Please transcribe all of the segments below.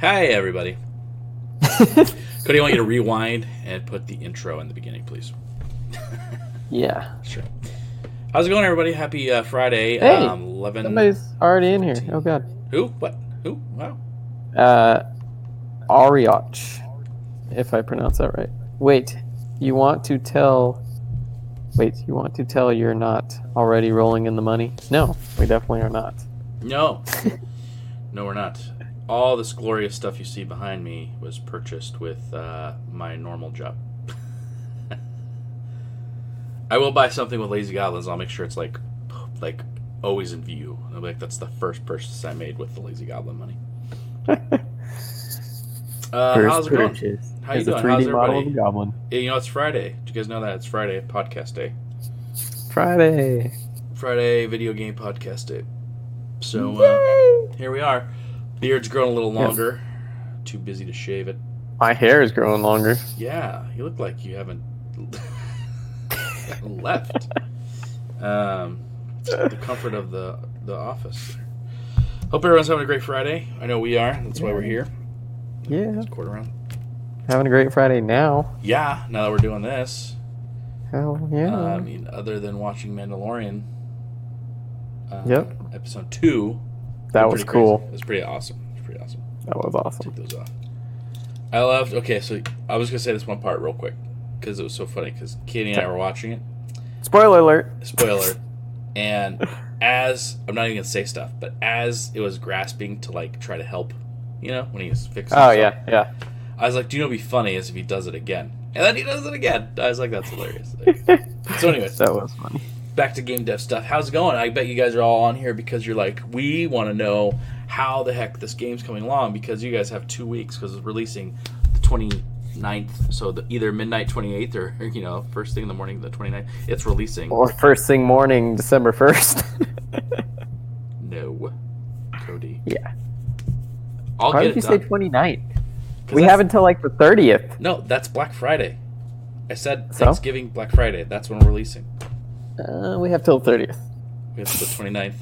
Hi, everybody. Cody, I want you to rewind and put the intro in the beginning, please. Yeah. Sure. How's it going, everybody? Happy uh, Friday. Hey, um, 11. Somebody's already in here. Oh god. Who? What? Who? Wow. Uh Arioch. If I pronounce that right. Wait, you want to tell Wait, you want to tell you're not already rolling in the money? No, we definitely are not. No. no, we're not. All this glorious stuff you see behind me was purchased with uh, my normal job. I will buy something with Lazy Goblins. I'll make sure it's like, like always in view. I'll be like, that's the first purchase I made with the Lazy Goblin money. Uh, how's it going? purchase How you doing? How's 3D model of everybody? a goblin. Yeah, you know it's Friday. Do you guys know that it's Friday podcast day? Friday. Friday video game podcast day. So uh, here we are. Beard's grown a little Yeah. longer. Too busy to shave it. My hair is growing longer. Yeah, you look like you haven't left. Um, the comfort of the the office. Hope everyone's having a great Friday. I know we are. That's why we're here. Yeah. It's quarter round. Having a great Friday now. Yeah. Now that we're doing this, Hell yeah. uh, I mean, other than watching Mandalorian. Uh, Yep. Episode two. That was cool. crazy. It was pretty awesome. It was pretty awesome. That was awesome. Take those off. I loved. Okay, so I was gonna say this one part real quick because it was so funny. Because Katie and I were watching it. Spoiler alert. Spoiler. and as I'm not even gonna say stuff, but as it was grasping to like try to help, you know, when he was fixing. Oh yeah, yeah. I was like, do you know, be funny is if he does it again, and then he does it again. I was like, that's hilarious. Like, so, anyways, that was funny. Back to game dev stuff. How's it going? I bet you guys are all on here because you're like, we want to know how the heck this game's coming along because you guys have two weeks because it's releasing the 29th. So the, either midnight 28th or, or, you know, first thing in the morning, the 29th. It's releasing. Or first thing morning, December first. No. Cody. yeah. I'll Why get did you it say done. 29th? 'Cause We have until like the 30th. No, that's Black Friday. I said So? Thanksgiving, Black Friday. That's when we're releasing. Uh, we have till 30th. We have till the 29th.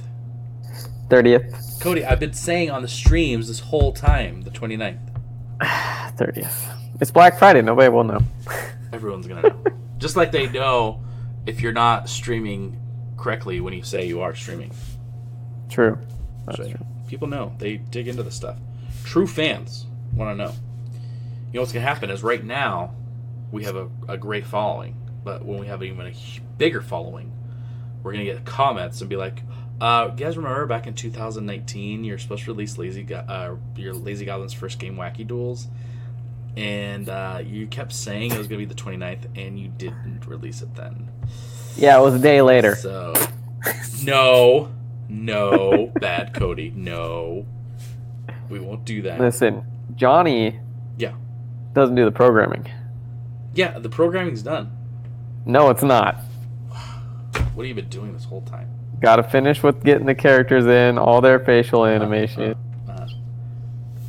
30th. Cody, I've been saying on the streams this whole time, the 29th. 30th. It's Black Friday. Nobody will know. Everyone's gonna know. Just like they know if you're not streaming correctly when you say you are streaming. True. That's So, true. People know. They dig into the stuff. True fans want to know. You know what's gonna happen is right now we have a, a great following, but when we have even a bigger following, we're gonna get comments and be like, uh, "You guys remember back in 2019, you're supposed to release Lazy Go- uh, your Lazy Goblin's first game, Wacky Duelz." And uh, you kept saying it was going to be the 29th, and you didn't release it then. Yeah, it was a day later. So, no, no, bad Cody, no. We won't do that. Listen, Johnny Yeah. doesn't do the programming. Yeah, the programming's done. No, it's not. What have you been doing this whole time? Got to finish with getting the characters in, all their facial animation. Uh,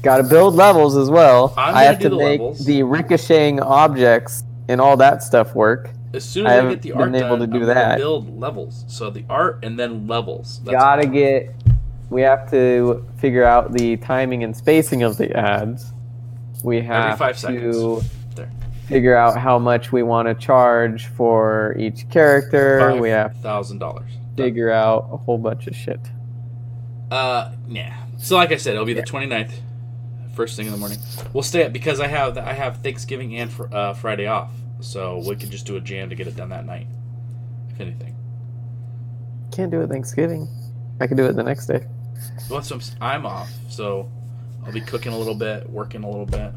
Got to build levels as well. I'm I have to the make levels. the ricocheting objects and all that stuff work. as soon as I, haven't get the been art able done, to do I'm that. build levels. So the art and then levels. That's Got to get. We have to figure out the timing and spacing of the ads. We have five to seconds. There. Figure out how much we want to charge for each character. we have thousand dollars. figure out a whole bunch of shit. Uh, yeah. So like I said, it'll be the 29th, first thing in the morning. We'll stay up because I have I have Thanksgiving and fr- uh, Friday off, so we could just do a jam to get it done that night, if anything. Can't do it Thanksgiving. I can do it the next day. Well, so I'm, I'm off, so I'll be cooking a little bit, working a little bit.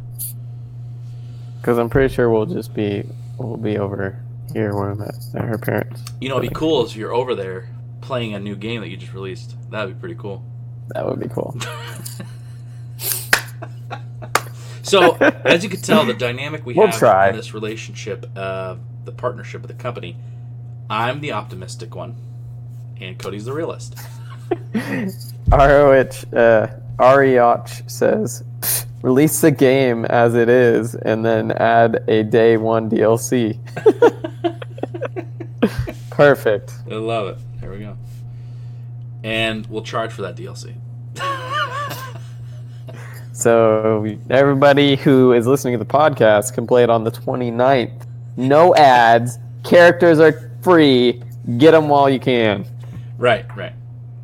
Because I'm pretty sure we'll just be we'll be over here where I'm at at her parents. You know, it'd be cool if you're over there playing a new game that you just released. That'd be pretty cool. That would be cool. So, as you can tell, the dynamic we We'll have try. in this relationship, uh, the partnership with the company, I'm the optimistic one, and Cody's the realist. ROH uh, says, release the game as it is, and then add a day one DLC. Perfect. I love it. There we go. And we'll charge for that DLC. So everybody who is listening to the podcast can play it on the 29th. No ads. Characters are free. Get them while you can. Right, right.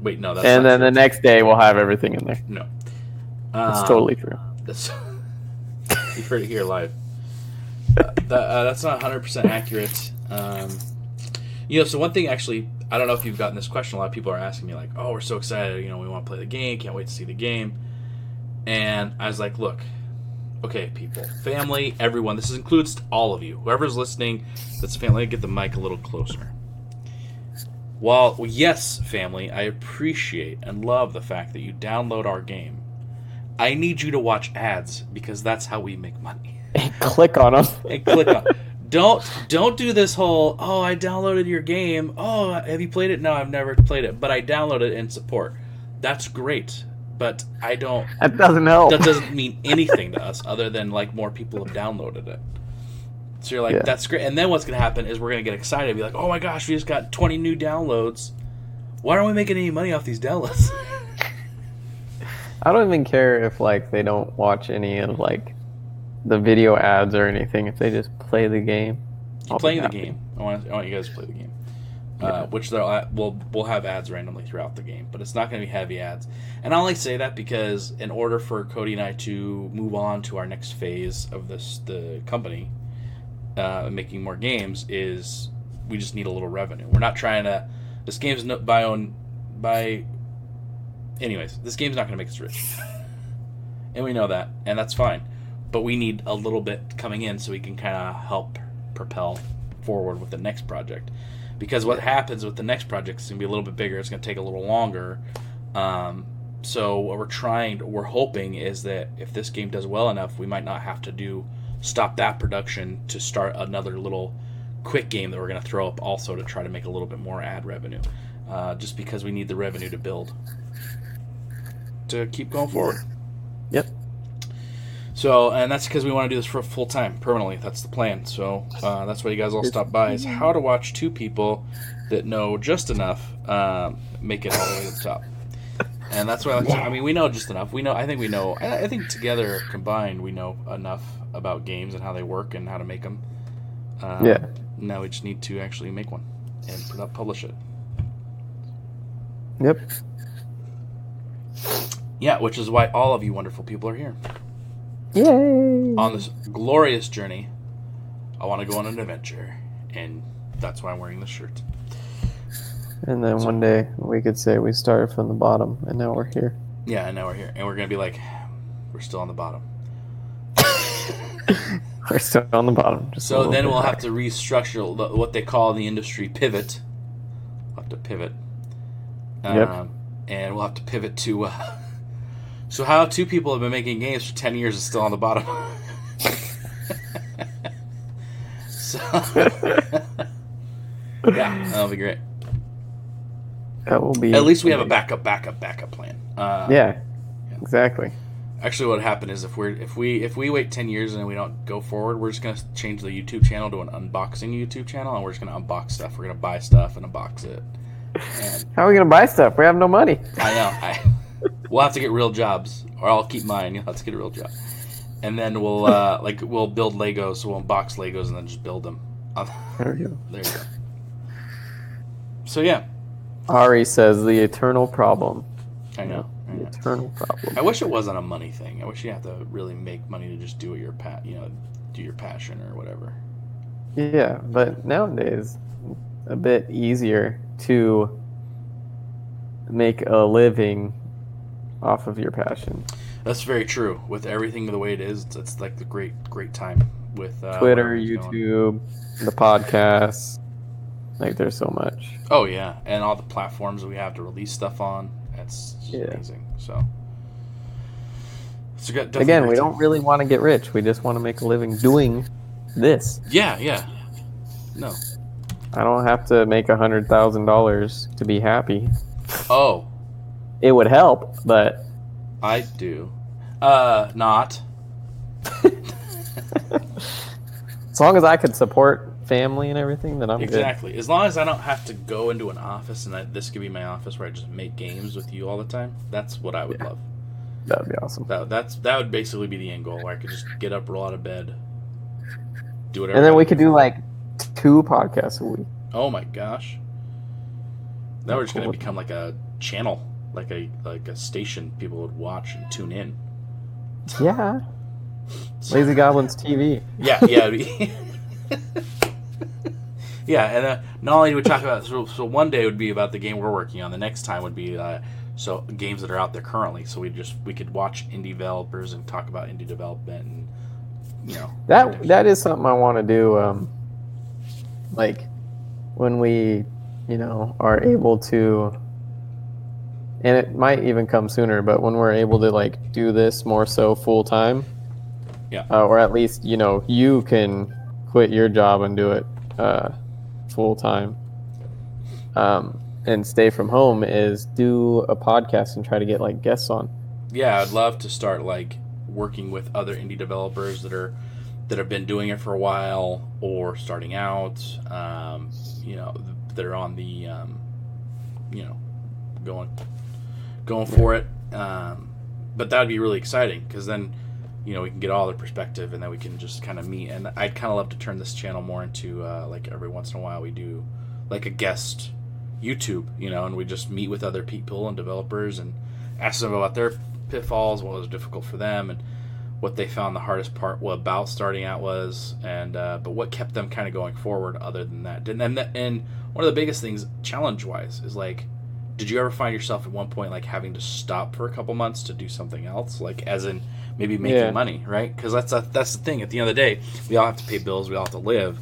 Wait, no, that's and then true. the next day we'll have everything in there. no. It's Um, totally true. That's, you've heard it here live. Uh, that, uh, that's not 100% accurate. Um, you know, so one thing actually, I don't know if you've gotten this question. A lot of people are asking me, like, oh, we're so excited. You know, we want to play the game. Can't wait to see the game. And I was like, look, okay, people, family, everyone, this includes all of you. Whoever's listening that's family, get the mic a little closer. While, yes, family, I appreciate and love the fact that you download our game. I need you to watch ads because that's how we make money. Click on them. And click on. Don't don't do this whole oh I downloaded your game oh have you played it no I've never played it but I downloaded it in support that's great but I don't That doesn't help. that doesn't mean anything to us other than like more people have downloaded it so you're like Yeah. that's great and then what's gonna happen is we're gonna get excited and be like oh my gosh we just got 20 new downloads why aren't we making any money off these downloads I don't even care if like they don't watch any of like the video ads or anything. If they just play the game, I'll playing the game. I want, I want you guys to play the game. Yeah. Uh, which they'll we'll we'll have ads randomly throughout the game, but it's not going to be heavy ads. And I only say that because in order for Cody and I to move on to our next phase of this the company, uh, making more games is we just need a little revenue. We're not trying to. This game's no, by own by. Anyways, this game's not going to make us rich, and we know that, and that's fine. But we need a little bit coming in so we can kind of help propel forward with the next project. Because what happens with the next project is going to be a little bit bigger. It's going to take a little longer. Um, so what we're trying, we're hoping is that if this game does well enough, we might not have to do stop that production to start another little quick game that we're going to throw up also to try to make a little bit more ad revenue. Uh, just because we need the revenue to build to keep going forward. Yep. So, and that's because we want to do this for full time, permanently. That's the plan. So, uh, that's why you guys all stop by. Is how to watch two people that know just enough um, make it all the way to the top. And that's why I, like to, I mean, we know just enough. We know. I think we know. I, I think together combined, we know enough about games and how they work and how to make them. Um, Yeah. Now we just need to actually make one and publish it. Yep. Yeah, which is why all of you wonderful people are here. Yay! on this glorious journey, I want to go on an adventure, and that's why I'm wearing this shirt. And then one day we could say we started from the bottom and now we're here. Yeah, and now we're here, and we're gonna be like, we're still on the bottom. We're still on the bottom. So then we'll have to restructure the- what they call in the industry pivot. We'll have to pivot. Yep. Um, and we'll have to pivot to. Uh, so how two people have been making games for ten years and still on the bottom. so. yeah, that'll be great. That will be. At least we have a backup, backup, backup plan. Uh, Yeah. Exactly. Actually, what happened is if we're if we if we wait ten years and we don't go forward, we're just gonna change the YouTube channel to an unboxing YouTube channel, and we're just gonna unbox stuff. We're gonna buy stuff and unbox it. And How are we gonna buy stuff? We have no money. I know I we'll have to get real jobs, or I'll keep mine. You'll have to get a real job, and then we'll uh, like we'll build Legos. So we'll unbox Legos and then just build them. There we go. there you go. So yeah, Ari says the eternal problem. I know. I The know. eternal problem. I wish it wasn't a money thing. I wish you had to really make money to just do what your pat, you know, do your passion or whatever. Yeah, but nowadays, a bit easier to make a living off of your passion. That's very true. With everything the way it is, it's, it's like the great, great time with uh, Twitter, whatever's going. YouTube, the podcasts. Like, there's so much. Oh yeah, and all the platforms we have to release stuff on. That's Yeah. amazing. So a Again, we time. don't really want to get rich. We just want to make a living doing this. Yeah, yeah. No. I don't have to make a hundred thousand dollars to be happy. Oh, It would help, but I do. Uh, not. as long as I could support family and everything, then I'm good. Exactly. As long as I don't have to go into an office and I, this could be my office where I just make games with you all the time, that's what I would Yeah. love. That'd be awesome. That that's that would basically be the end goal, where I could just get up, roll out of bed, do whatever. And then we could do like two podcasts a week. Oh my gosh. Now we're just gonna become like a channel, like a like a station people would watch and tune in. Yeah. Lazy Goblins TV. Yeah, yeah, yeah. And uh, not only do we talk about so, so one day would be about the game we're working on. The next time would be uh, so games that are out there currently. So we just we could watch indie developers and talk about indie development and you know That that is something I want to do. Um, like when we, you know, are able to, and it might even come sooner. But when we're able to like do this more so full time, Yeah. uh, or at least you know you can quit your job and do it uh, full time, um, and stay from home is do a podcast and try to get like guests on. yeah, I'd love to start like working with other indie developers that are that have been doing it for a while or starting out. Um, you know, that are on the um, you know going going for it. Um, but that would be really exciting because then you know we can get all their perspective and then we can just kind of meet. And I'd kind of love to turn this channel more into uh, like every once in a while we do like a guest YouTube, you know, and we just meet with other people and developers and ask them about their pitfalls, what was difficult for them, and what they found the hardest part what about starting out was, and uh, but what kept them kind of going forward. Other than that, and then and one of the biggest things challenge wise is like, did you ever find yourself at one point like having to stop for a couple months to do something else, like as in maybe making Yeah. money, right? Because that's a, that's the thing. At the end of the day, we all have to pay bills, we all have to live,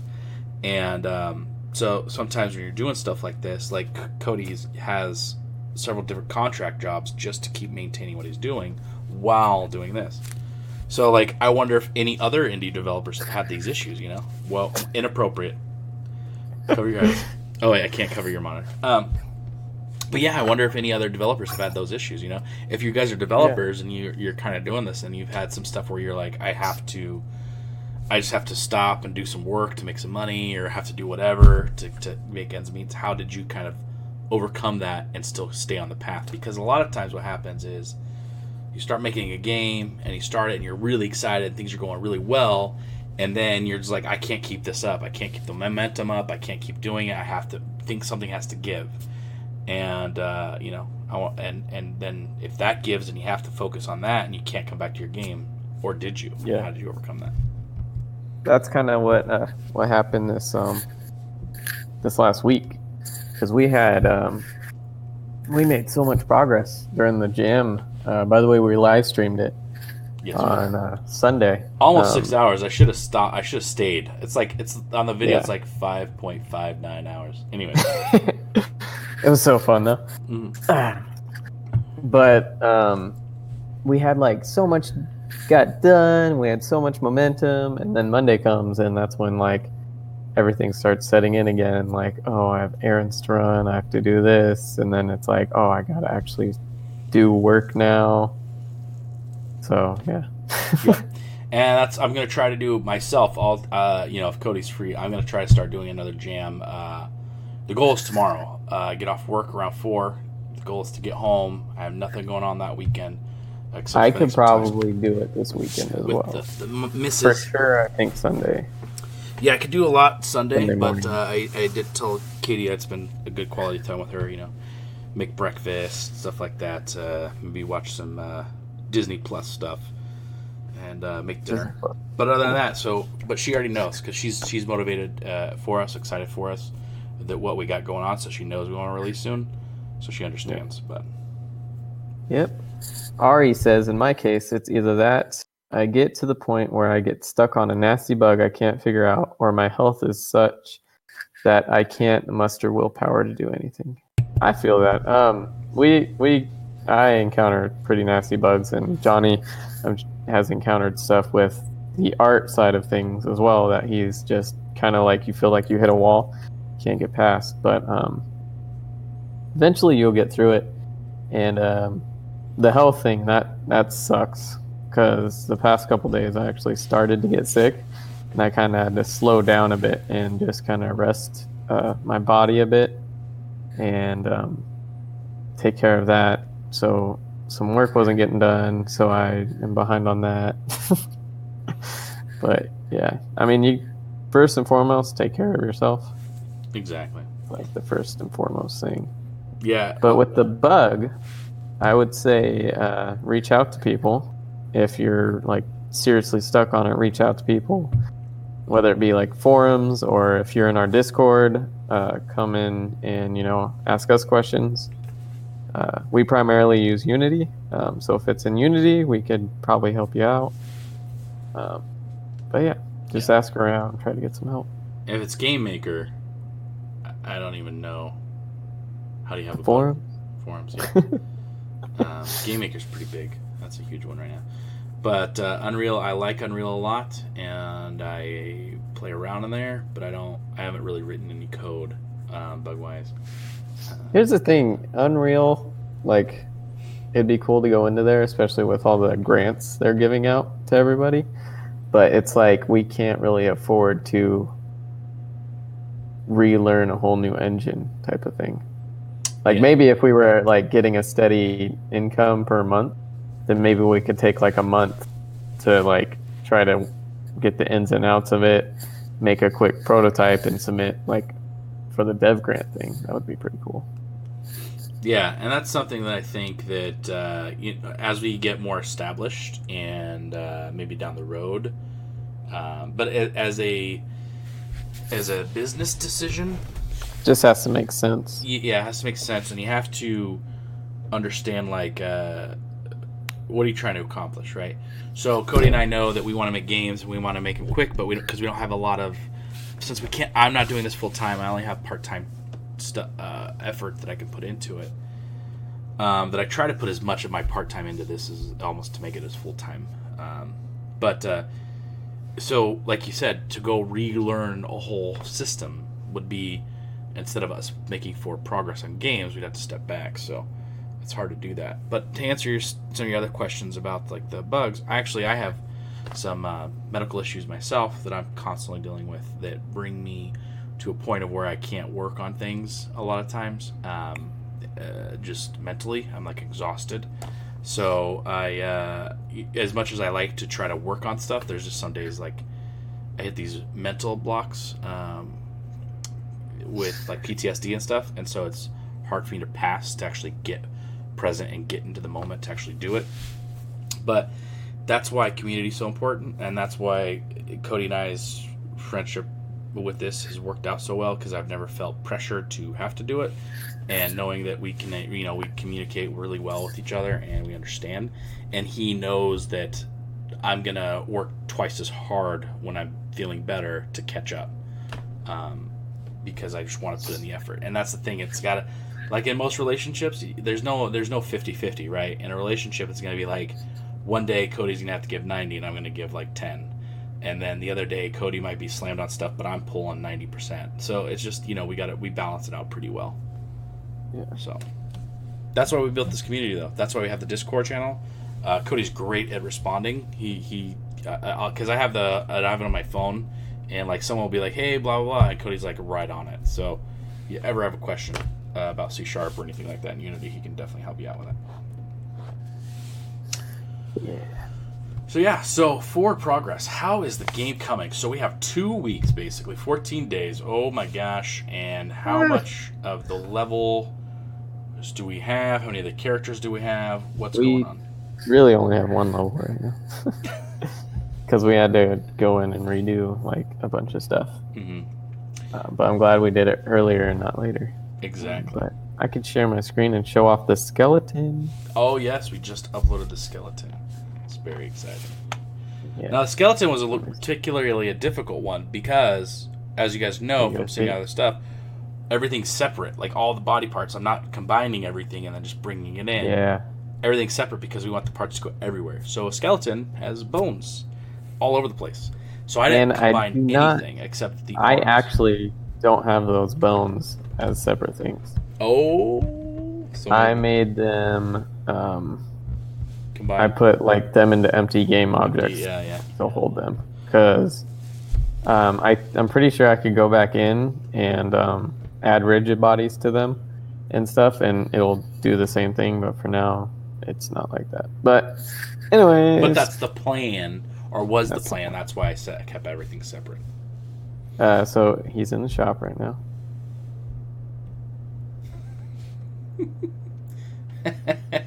and um, so sometimes when you're doing stuff like this, like Cody has several different contract jobs just to keep maintaining what he's doing while doing this. So like I wonder if any other indie developers have had these issues, you know? Well, inappropriate. Cover your eyes. Oh wait, I can't cover your monitor. Um but yeah, I wonder if any other developers have had those issues, you know? If you guys are developers and you you're kind of doing this and you've had some stuff where you're like I have to I just have to stop and do some work to make some money or have to do whatever to, to make ends meet. How did you kind of overcome that and still stay on the path? Because a lot of times what happens is you start making a game and you start it and you're really excited, things are going really well, and then you're just like, I can't keep this up. I can't keep the momentum up. I can't keep doing it. I have to think something has to give. And uh, you know, I want, and and then if that gives and you have to focus on that and you can't come back to your game, or did you? Yeah. How did you overcome that? that's kind of what uh, what happened this um this last week because we had um we made so much progress during the jam. Uh, by the way, we live streamed it Yes. on uh, Sunday. Almost Um, six hours. I should have stopped. I should have stayed. It's like it's on the video. Yeah. It's like five point five nine hours. Anyway, it was so fun though. Mhm. but um, we had like so much got done. We had so much momentum, and then Monday comes, and that's when like everything starts setting in again. Like, oh, I have errands to run. I have to do this, and then it's like, oh, I gotta actually do work now. So yeah. Yeah. and that's I'm gonna try to do myself. All uh, you know, if Cody's free, I'm gonna try to start doing another jam. Uh, the goal is tomorrow. Uh, get off work around four. The goal is to get home. I have nothing going on that weekend. except I could probably do it this weekend as with well. the, the m- For sure, I think Sunday. Yeah, I could do a lot Sunday, Sunday but uh, I, I did tell Katie I'd spend a good quality time with her. You know, make breakfast, stuff like that. Uh, maybe watch some uh, Disney Plus stuff, and uh, make dinner. But other than that, so but she already knows because she's she's motivated uh, for us, excited for us that what we got going on. So she knows we want to release soon, so she understands. But Yep. Ari says, in my case, it's either that I get to the point where I get stuck on a nasty bug I can't figure out, or my health is such that I can't muster willpower to do anything. I feel that. Um, we we I encountered pretty nasty bugs, and Johnny um, has encountered stuff with the art side of things as well. That he's just kind of like you feel like you hit a wall, can't get past. But um, eventually you'll get through it, and um, the health thing that that sucks because the past couple days I actually started to get sick, and I kind of had to slow down a bit and just kind of rest uh, my body a bit and um, take care of that. So some work wasn't getting done, so I am behind on that. but yeah, I mean, you first and foremost take care of yourself. Exactly. Like the first and foremost thing. Yeah. But with the bug, I would say uh, reach out to people. If you're like seriously stuck on it, reach out to people. Whether it be like forums or if you're in our Discord, uh, come in and you know ask us questions. Uh, we primarily use Unity, um, so if it's in Unity, we could probably help you out. Um, but yeah, just ask around, try to get some help. If it's Game Maker, I- don't even know. How do you have a Forum? Forums, yeah. um, Game Maker's pretty big. That's a huge one right now. But uh, Unreal, I like Unreal a lot, and I play around in there. But I don't. I haven't really written any code, um, bug wise. Here's the thing, Unreal, like it'd be cool to go into there, especially with all the grants they're giving out to everybody. But it's like we can't really afford to relearn a whole new engine type of thing. Like Yeah. maybe if we were like getting a steady income per month, then maybe we could take like a month to like try to get the ins and outs of it, make a quick prototype and submit like for the dev grant thing. That would be pretty cool. Yeah, and that's something that I think that uh, you know, as we get more established and uh, maybe down the road, um, but as a as a business decision, Just has to make sense. yeah, it has to make sense, and you have to understand like uh, what are you trying to accomplish, right? So Cody and I know that we want to make games and we want to make them quick, but we because we don't have a lot of since we can't. I'm not doing this full time. I only have part time stu- uh, effort that I can put into it. Um, that I try to put as much of my part time into this as almost to make it as full time. Um, but uh, so, like you said, to go relearn a whole system would be instead of us making forward progress on games, we'd have to step back. So it's hard to do that. But to answer your, some of your other questions about like the bugs, actually I have some uh, medical issues myself that I'm constantly dealing with that bring me to a point of where I can't work on things a lot of times. Um, uh, just mentally, I'm like exhausted. So I, uh, as much as I like to try to work on stuff, there's just some days like I hit these mental blocks um, with like PTSD and stuff, and so it's hard for me to pass to actually get present and get into the moment to actually do it. But that's why community is so important, and that's why Cody and I's friendship with this has worked out so well because I've never felt pressure to have to do it, and knowing that we can, you know, we communicate really well with each other and we understand, and he knows that I'm gonna work twice as hard when I'm feeling better to catch up, um, because I just want to put in the effort, and that's the thing. It's gotta, like in most relationships, there's no there's no 50-50, right? In a relationship, it's gonna be like one day Cody's gonna have to give 90 and I'm gonna give like 10 and then the other day Cody might be slammed on stuff but I'm pulling 90% so it's just you know we got to we balance it out pretty well. Yeah. so that's why we built this community though. That's why we have the discord channel. Uh, Cody's great at responding. He he because I have the I have it on my phone and like someone will be like hey blah blah blah and Cody's like right on it. So if you ever have a question uh, about C sharp or anything like that in Unity he can definitely help you out with it. Yeah. So yeah, so for progress. How is the game coming? So we have two weeks, basically, 14 days. Oh my gosh! And how much of the level do we have? How many of the characters do we have? What's We- going on? Really only have one level right now. Because we had to go in and redo like a bunch of stuff. hmm Uh, but I'm glad we did it earlier and not later. Exactly. But I could share my screen and show off the skeleton. Oh yes, we just uploaded the skeleton. Very exciting. Yeah. Now the skeleton was a particularly a difficult one because, as you guys know You from seeing other stuff, everything's separate. Like all the body parts, I'm not combining everything and then just bringing it in. Yeah. everything's separate because we want the parts to go everywhere. So a skeleton has bones all over the place. So I didn't And I combine not- anything except the. I arms. actually don't have those bones as separate things. Oh. So I made them. Um, I put like them into empty game objects Yeah, yeah. to hold them because um, I I'm pretty sure I could go back in and um, add rigid bodies to them and stuff, and it'll do the same thing. But for now, it's not like that. But anyway, But that's the plan, or was the plan. That's why I said I kept everything separate. uh, so he's in the shop right now.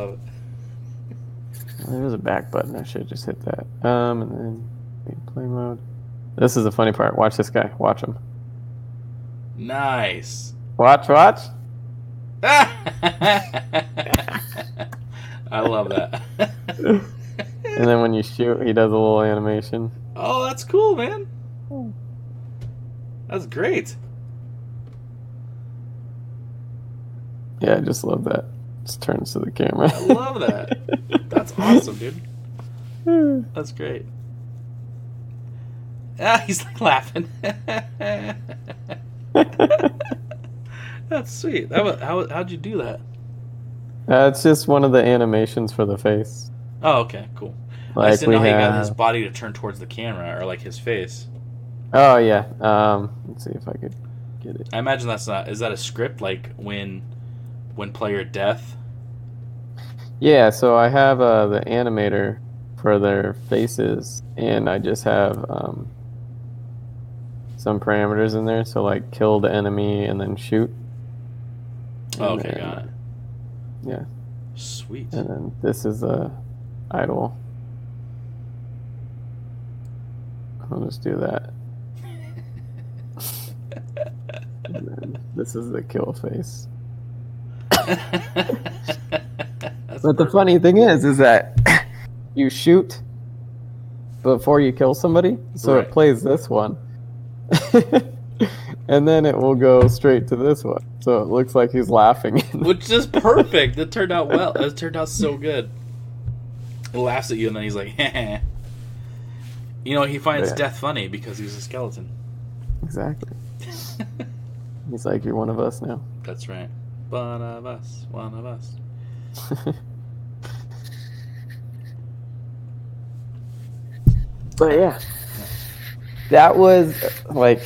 love it. There was a back button. I should have just hit that. Um, and then play mode. This is the funny part. Watch this guy. Watch him. Nice. Watch, watch. I love that. And then when you shoot, he does a little animation. oh, that's cool, man. That's great. Yeah, I just love that. Just turns to the camera. I love that. That's awesome, dude. That's great. Ah, he's like laughing. That's sweet. That was, how how'd you do that? Uh, it's just one of the animations for the face. Oh, okay, cool. I Like just didn't we know how he got his body to turn towards the camera or like his face. Oh yeah. Um, let's see if I could get it. I imagine that's not. Is that a script? Like when, when player death. Yeah. So I have uh, the animator for their faces, and I just have um, some parameters in there. So like kill the enemy and then shoot. Oh, And okay, then- got it. Yeah. Sweet. And then this is a idle. I'll just do that. And then this is the kill face. But the funny thing is, is that you shoot before you kill somebody, so Right. it plays this one, and then it will go straight to this one, so it looks like he's laughing. which is perfect. It turned out well. It turned out so good. He laughs at you and then he's like, heh. you know, he finds Yeah. death funny because he's a skeleton. exactly. He's like, "You're one of us now." That's right. One of us. One of us. But yeah, that was like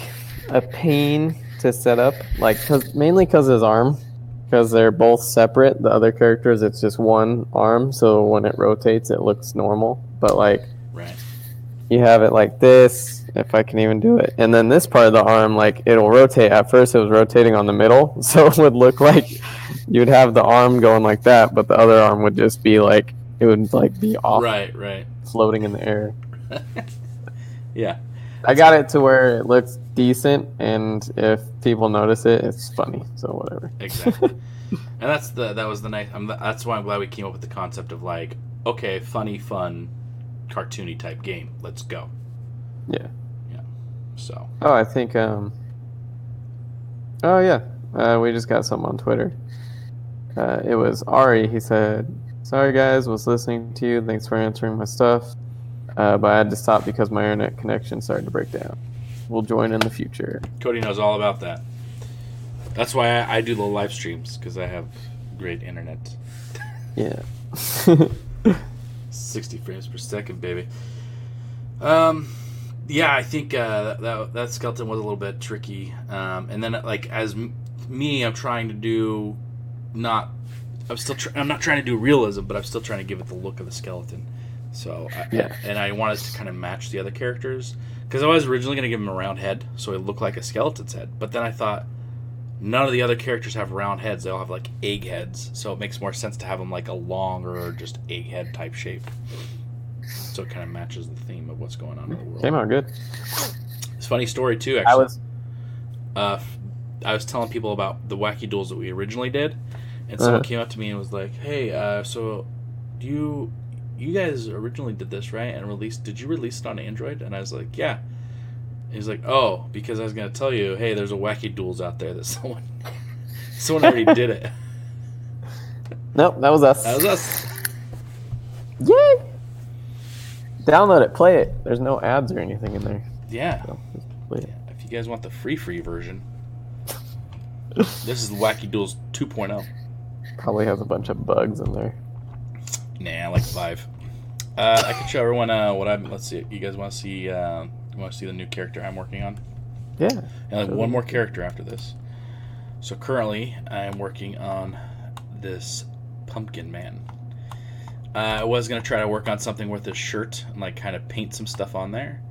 a pain to set up, like cause mainly because his arm, because they're both separate. The other characters, it's just one arm, so when it rotates, it looks normal. But like Right. you have it like this, if I can even do it, and then this part of the arm, like it'll rotate. At first, it was rotating on the middle, so it would look like you'd have the arm going like that, but the other arm would just be like it would like be off, Right, right. floating in the air. Yeah. I got it to where it looks decent, and if people notice it, it's funny. So whatever. Exactly. and that's the that was the nice. I'm, that's why I'm glad we came up with the concept of like, okay, funny, fun, cartoony type game. Let's go. Yeah. Yeah. So Oh, I think. um Oh yeah, uh, we just got something on Twitter. Uh, it was Ari. He said, "Sorry guys, was listening to you. Thanks for answering my stuff, uh, but I had to stop because my internet connection started to break down. We'll join in the future." Cody knows all about that. That's why I, I do the live streams because I have great internet. Yeah. 60 frames per second, baby. Um, yeah, I think uh, that that skeleton was a little bit tricky. Um, and then like as m- me, I'm trying to do not. I'm still. Tr- I'm not trying to do realism, but I'm still trying to give it the look of the skeleton. So I, Yeah. and I wanted to kind of match the other characters because I was originally going to give him a round head, so it looked like a skeleton's head. But then I thought none of the other characters have round heads; they all have like egg heads. So it makes more sense to have them like a longer, just egg head type shape. So it kind of matches the theme of what's going on in the world. Came out good. It's a funny story too. Actually, I was. uh, I was telling people about the wacky duels that we originally did, and someone Uh-huh. came up to me and was like, "Hey, uh, so do you you guys originally did this right and released? Did you release it on Android?" And I was like, "Yeah." And he's like, "Oh, because I was gonna tell you, hey, there's a wacky duels out there that someone someone already did it. Nope, that was us. That was us." Yay! Download it, play it. There's no ads or anything in there. Yeah. So it. If you guys want the free free version, this is Wacky Duelz oh. 2.0. Probably has a bunch of bugs in there. Nah, I like five. Uh, I could show everyone uh, what I'm. Let's see. You guys want to see? Uh, you want to see the new character I'm working on? Yeah. And like Sure. one more character after this. So currently, I'm working on this pumpkin man. Uh, I was gonna try to work on something with his shirt and like kind of paint some stuff on there,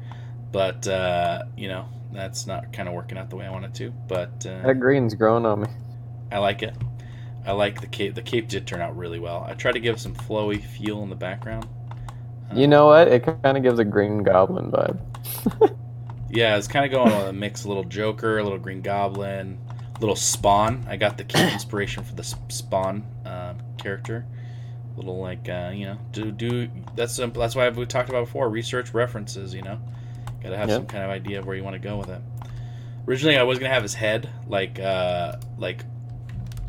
but uh, you know that's not kind of working out the way I wanted to. But uh, That green's growing on me. I like it. I like the cape. The cape did turn out really well. I tried to give some flowy feel in the background. Uh, You know what? It kind of gives a Green Goblin vibe. Yeah, it's kind of going with a mix. A little Joker, a little Green Goblin, a little Spawn. I got the cape inspiration for the Spawn uh, character. Little like uh, you know, do do that's um, that's why we talked about before. Research references. You know, got to have Yep. some kind of idea of where you want to go with it. Originally, I was gonna have his head like uh like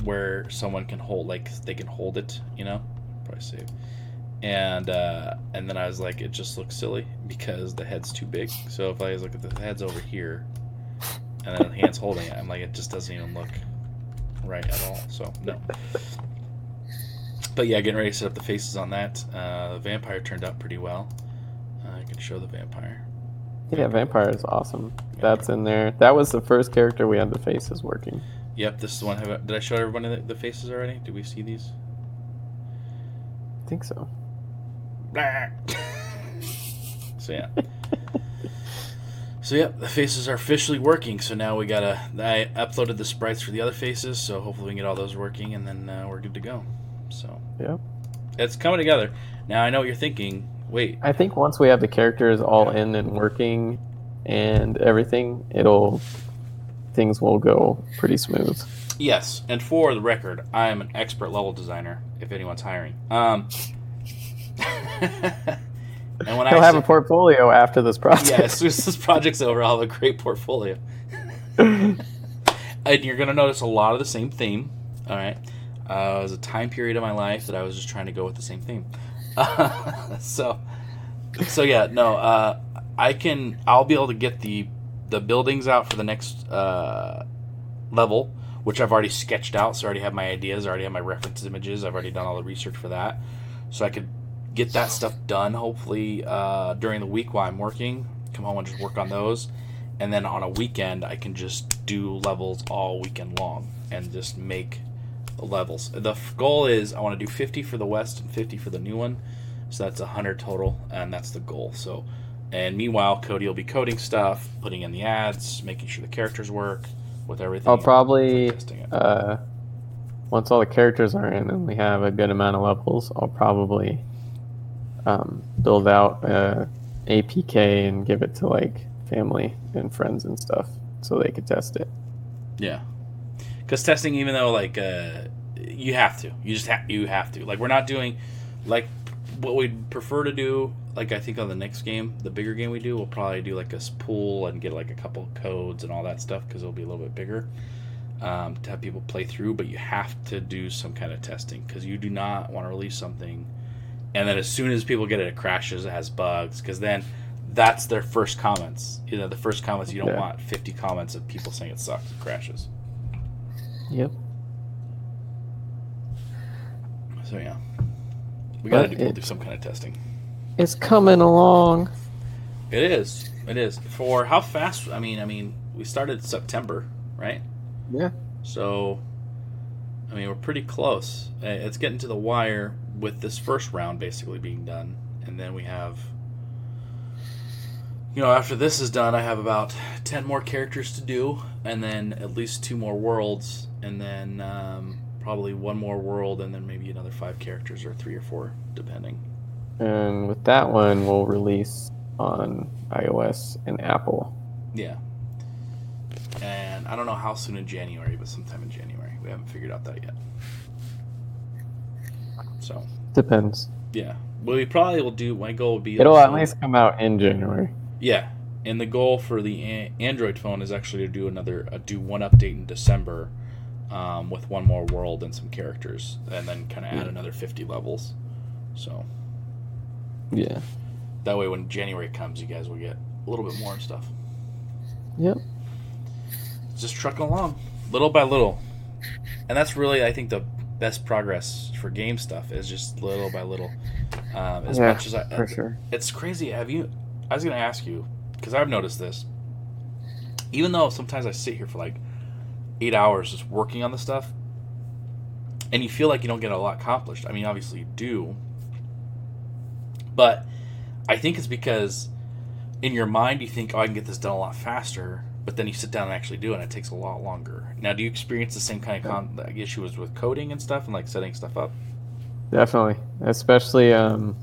where someone can hold like they can hold it. You know, probably save. And uh, and then I was like, it just looks silly because the head's too big. So if I look at the head's over here, and then the hand's holding it, I'm like, it just doesn't even look right at all. So no. But yeah, getting ready to set up the faces on that. Uh, the vampire turned out pretty well. Uh, I can show the vampire. Yeah, Vampire is awesome. That's in there. That was the first character we had the faces working. Yep, this is the one. Have, did I show everybody the, the faces already? Did we see these? I think so. So yeah. So yeah, the faces are officially working. So now we gotta. I uploaded the sprites for the other faces, so hopefully we can get all those working, and then uh, we're good to go. So Yep. it's coming together. Now I know what you're thinking. Wait, I think once we have the characters all in and working and everything, it'll things will go pretty smooth. yes, and for the record, I am an expert level designer. If anyone's hiring, um, and when He'll I have say- a portfolio after this project. yeah, as soon as this project's over, I'll have a great portfolio. and you're gonna notice a lot of the same theme. All right, uh, it was a time period of my life that I was just trying to go with the same theme. so, so yeah, no, uh, I can. I'll be able to get the the buildings out for the next uh, level, which I've already sketched out. So I already have my ideas. I already have my reference images. I've already done all the research for that. So I could get that stuff done hopefully uh, during the week while I'm working. Come home and just work on those, and then on a weekend I can just do levels all weekend long and just make levels. The f- goal is I want to do 50 for the west and 50 for the new one, so that's 100 total, and that's the goal. So, and meanwhile Cody will be coding stuff, putting in the ads, making sure the characters work with everything. I'll probably uh, once all the characters are in and we have a good amount of levels, I'll probably um, build out uh, APK and give it to like family and friends and stuff so they could test it. Yeah, because testing, even though like uh, you have to, you just have you have to. Like we're not doing like what we'd prefer to do. Like I think on the next game, the bigger game we do, we'll probably do like a pool and get like a couple codes and all that stuff because it'll be a little bit bigger um, to have people play through. But you have to do some kind of testing because you do not want to release something and then as soon as people get it, it crashes, it has bugs because then. That's their first comments. You know, the first comments you don't Yeah. want 50 comments of people saying it sucks, it crashes. Yep. So yeah, we gotta do, it- do some kind of testing. It's coming along. It is. It is. For how fast? I mean, I mean, we started September, right? Yeah. So, I mean, we're pretty close. It's getting to the wire with this first round basically being done, and then we have. You know, after this is done, I have about ten more characters to do, and then at least two more worlds, and then um, probably one more world, and then maybe another five characters or three or four, depending. And with that one, we'll release on iOS and Apple. Yeah. And I don't know how soon in January, but sometime in January. We haven't figured out that yet. So, Depends. yeah. Well, we probably will do. My goal would be. It'll at least come out in January. Yeah. And the goal for the Android phone is actually to do another, uh, do one update in December um, with one more world and some characters, and then kind of add Yeah. another 50 levels. So, Yeah. that way when January comes, you guys will get a little bit more and stuff. Yep. Just trucking along, little by little, and that's really, I think, the best progress for game stuff is just little by little. Um, as Yeah, much as I, For sure. it's crazy. Have you? I was gonna ask you because I've noticed this. Even though sometimes I sit here for like eight hours just working on the stuff, and you feel like you don't get a lot accomplished. I mean, obviously you do, but I think it's because in your mind you think, oh, I can get this done a lot faster, but then you sit down and actually do it, and it takes a lot longer. Now, do you experience the same kind of con- issues with coding and stuff, and like setting stuff up? Definitely, especially um,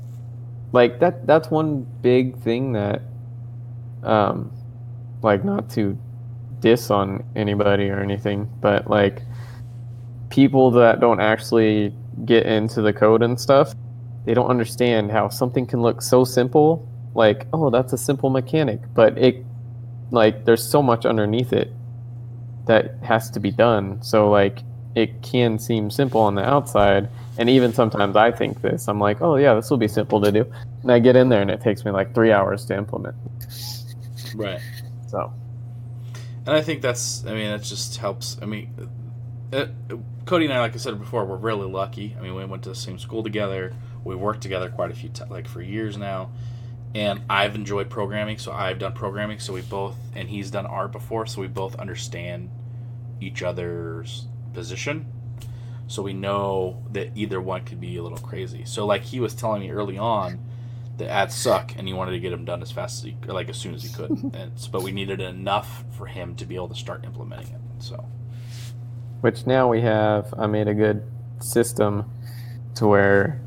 like that. That's one big thing that, um, like not to diss on anybody or anything, but like people that don't actually get into the code and stuff, they don't understand how something can look so simple. Like, oh, that's a simple mechanic, but it, like, there's so much underneath it that has to be done. So like, it can seem simple on the outside, and even sometimes I think this. I'm like, oh yeah, this will be simple to do, and I get in there and it takes me like three hours to implement. Right. So And I think that's, I mean, it just helps. I mean, it, Cody and I, like I said before, we're really lucky. I mean, we went to the same school together. We worked together quite a few, t- like for years now. And I've enjoyed programming, so I've done programming. So we both, and he's done art before, so we both understand each other's position. So we know that either one could be a little crazy. So like he was telling me early on, the ads suck, and he wanted to get them done as fast as he, like as soon as he could. and but we needed enough for him to be able to start implementing it. So which now we have i made a good system to where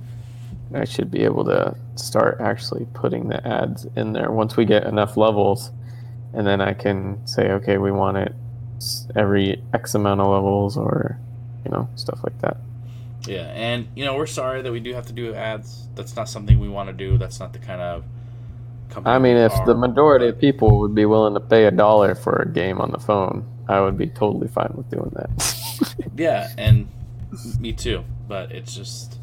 i should be able to start actually putting the ads in there once we get enough levels and then i can say okay we want it every x amount of levels or you know stuff like that yeah, and you know we're sorry that we do have to do ads. That's not something we want to do. That's not the kind of i mean if are. the majority of people would be willing to pay a dollar for a game on the phone i would be totally fine with doing that yeah, and me too. But it's just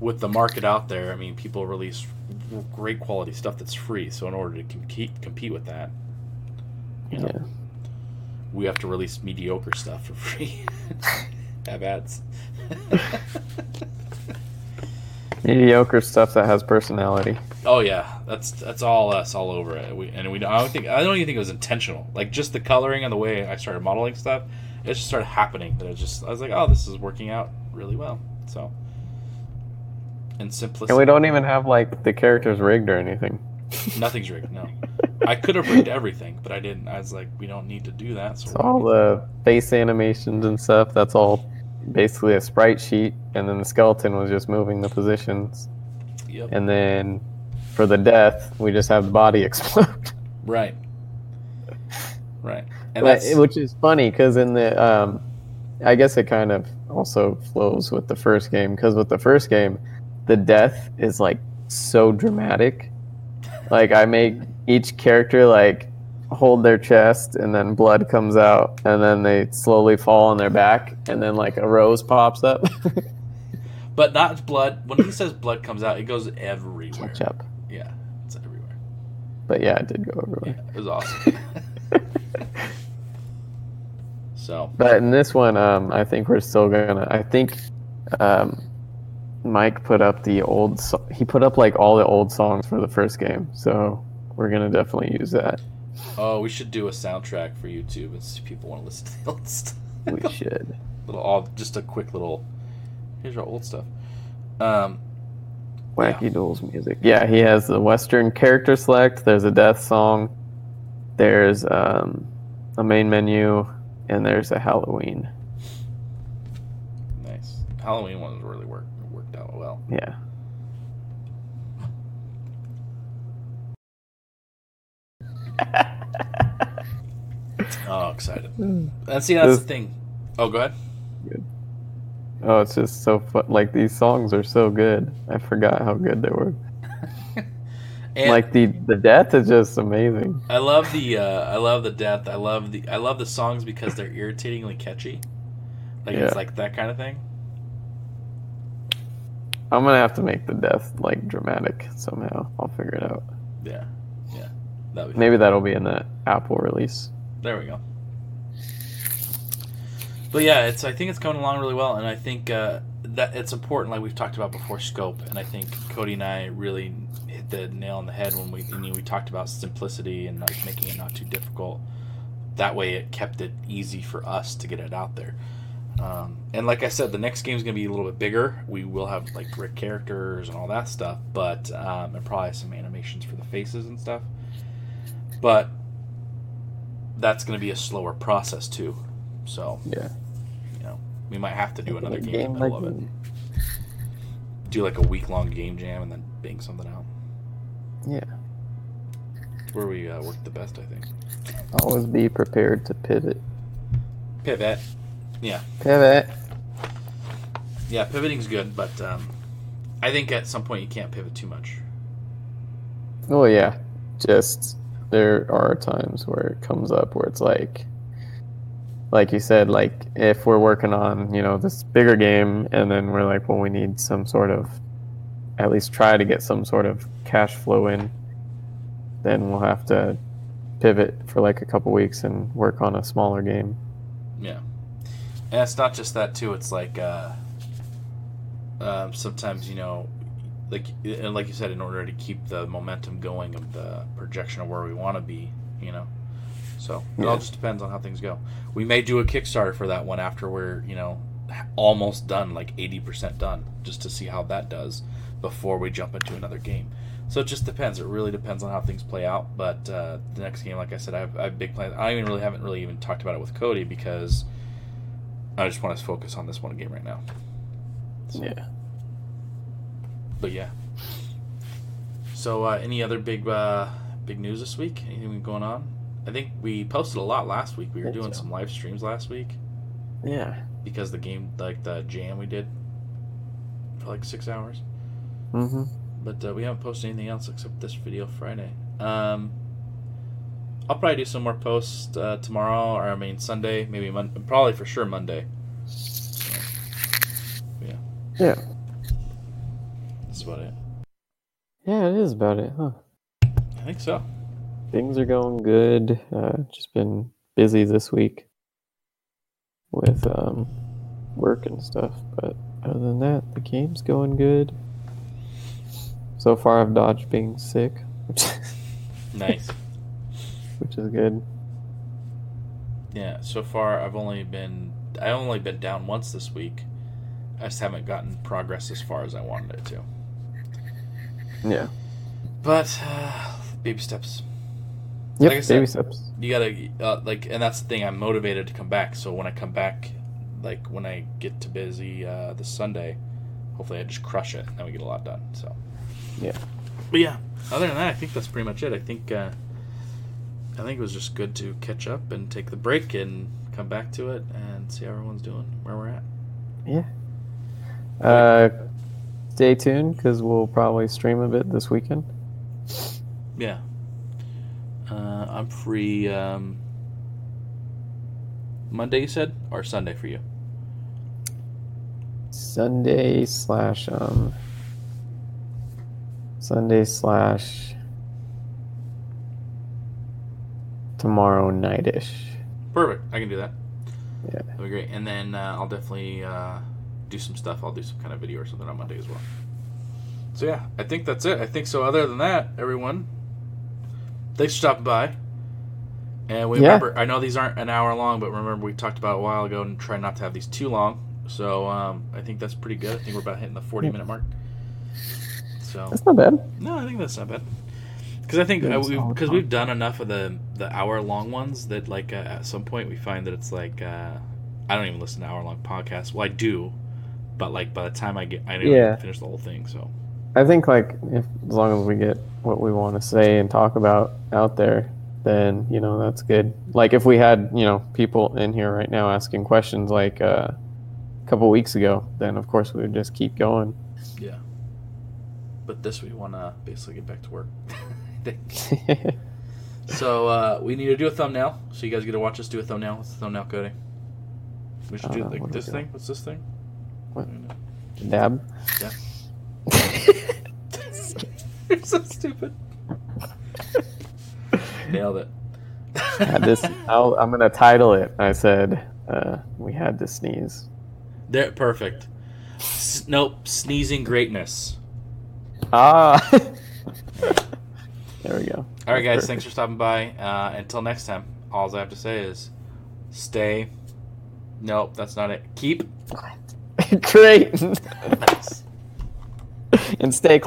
with the market out there. I mean, people release great quality stuff that's free. So in order to compete compete with that, you know, yeah we have to release mediocre stuff for free. have ads. mediocre stuff that has personality Oh yeah, that's that's all us all over it. We, and we I don't think I don't even think it was intentional. Like just the coloring and the way I started modeling stuff, it just started happening. That it just I was like, oh, this is working out really well. So, and simplicity. and we don't even have like the characters rigged or anything Nothing's rigged. No, I could have rigged everything, but I didn't. I was like, we don't need to do that. So So all the face animations and stuff, that's all basically a sprite sheet, and then the skeleton was just moving the positions. yep, And then for the death, we just have the body explode. right, right, and But- that's which is funny because in the, um, I guess it kind of also flows with the first game because with the first game, the death is like so dramatic. Like I make each character like hold their chest and then blood comes out and then they slowly fall on their back and then like a rose pops up. but that's blood. When he says blood comes out, it goes everywhere. Catch up. Yeah, it's everywhere. But yeah, it did go everywhere. Yeah, it was awesome. so But in this one, um, I think we're still gonna. I think um, Mike put up the old. So- he put up like all the old songs for the first game, so we're gonna definitely use that. Oh, we should do a soundtrack for YouTube and see if people want to listen to the old stuff. We should. little, all, just a quick little. Here's our old stuff. Um, Wacky Duelz music. Yeah, he has the Western character select. There's a death song. There's um, a main menu, and there's a Halloween. nice. Halloween ones really out well. Yeah. Oh, excited. And see, that's This- the thing. Oh, go ahead. Good. Oh, it's just so fun. Like these songs are so good. I forgot how good they were. And like the the death is just amazing. I love the uh, I love the death. I love the I love the songs because they're irritatingly catchy. Like Yeah. it's like that kind of thing. I'm gonna have to make the death like dramatic somehow. I'll figure it out. Yeah, yeah. That would Maybe that'll be in the Apple release. There we go. But yeah, it's I think it's coming along really well, and I think uh, that it's important, like we've talked about before, scope. And I think Cody and I really hit the nail on the head when we I mean, we talked about simplicity and like making it not too difficult. that way it kept it easy for us to get it out there. Um, and like I said, the next game is going to be a little bit bigger. We will have like brick characters and all that stuff, but um, and probably some animations for the faces and stuff. But that's going to be a slower process too. So Yeah. you know, we might have to do another game, in game the like of it. Do like a week long game jam and then bang something out. yeah. It's where we uh, work the best, I think. Always be prepared to pivot. Pivot. Yeah. Pivot. Yeah, pivoting's good, but um, I think at some point you can't pivot too much. Oh yeah. Just there are times where it comes up where it's like like you said, like if we're working on, you know, this bigger game and then we're like, well we need some sort of at least try to get some sort of cash flow in, then we'll have to pivot for like a couple weeks and work on a smaller game. Yeah, and it's not just that too. It's like uh, um, sometimes you know, like and like you said, in order to keep the momentum going of the projection of where we want to be, you know. So it all just depends on how things go. We may do a Kickstarter for that one after we're you know almost done, like eighty percent done, just to see how that does before we jump into another game. So it just depends. It really depends on how things play out. But uh, the next game, like I said, I have, I have big plans. I even really haven't really even talked about it with Cody because I just want to focus on this one game right now. So, Yeah. But yeah. So uh, any other big uh, big news this week? Anything going on? I think we posted a lot last week. We were doing so. some live streams last week Yeah. because the game, like the jam we did for like six hours. Mm-hmm. But uh, we haven't posted anything else except this video Friday. Um, I'll probably do some more posts uh, tomorrow, or I mean Sunday, maybe Mon- probably for sure Monday. So, yeah, Yeah. that's about it. Yeah, it is about it, huh? I think so. Things are going good. Uh, just been busy this week with um, work and stuff. But other than that, the game's going good. So far, I've dodged being sick, Nice. Which is good. Yeah, so far I've only been I only been down once this week. I just haven't gotten progress as far as I wanted it to. Yeah. But uh, baby steps. Yep. Like I said- baby steps. You gotta uh, like, and that's the thing. I'm motivated to come back. So when I come back, like when I get to busy uh, this Sunday, hopefully I just crush it and then we get a lot done. So Yeah. But yeah, other than that, I think that's pretty much it. I think uh, I think it was just good to catch up and take the break and come back to it and see how everyone's doing, where we're at. Yeah. Uh, stay tuned because we'll probably stream a bit this weekend. Yeah. Uh, I'm free um, Monday, you said, or Sunday for you? Sunday slash um Sunday slash tomorrow nightish. Perfect. I can do that. Yeah. That'd be great. And then uh, I'll definitely uh, do some stuff. I'll do some kind of video or something on Monday as well. So yeah, I think that's it. I think so. Other than that, everyone, thanks for stopping by. And we Yeah. remember, I know these aren't an hour long, but remember we talked about a while ago and try not to have these too long. So um, I think that's pretty good. I think we're about hitting the 40 minute mark. So That's not bad. no, I think that's not bad. Because I think Yeah, uh, we because we've done enough of the the hour long ones that like uh, at some point we find that it's like uh, I don't even listen to hour long podcasts. Well, I do, but like by the time I get I don't Yeah. finish the whole thing. So I think like if as long as we get what we want to say and talk about out there, then you know that's good. Like if we had you know people in here right now asking questions like uh, a couple weeks ago, then of course we would just keep going. yeah. But this we want to basically get back to work. I so uh, we need to do a thumbnail. So you guys get to watch us do a thumbnail. What's the thumbnail, Cody? We should do Uh, like what do we this thing. What's this thing? What? Dab. Yeah. You're so stupid. Nailed it. This. I'll, I'm gonna title it. I said uh, we had to sneeze. There, perfect. S- nope, sneezing greatness. Ah. there we go. All right, guys, Perfect. thanks for stopping by. Uh, until next time, all I have to say is stay. Nope, that's not it. Keep. Great. Nice. and stay class.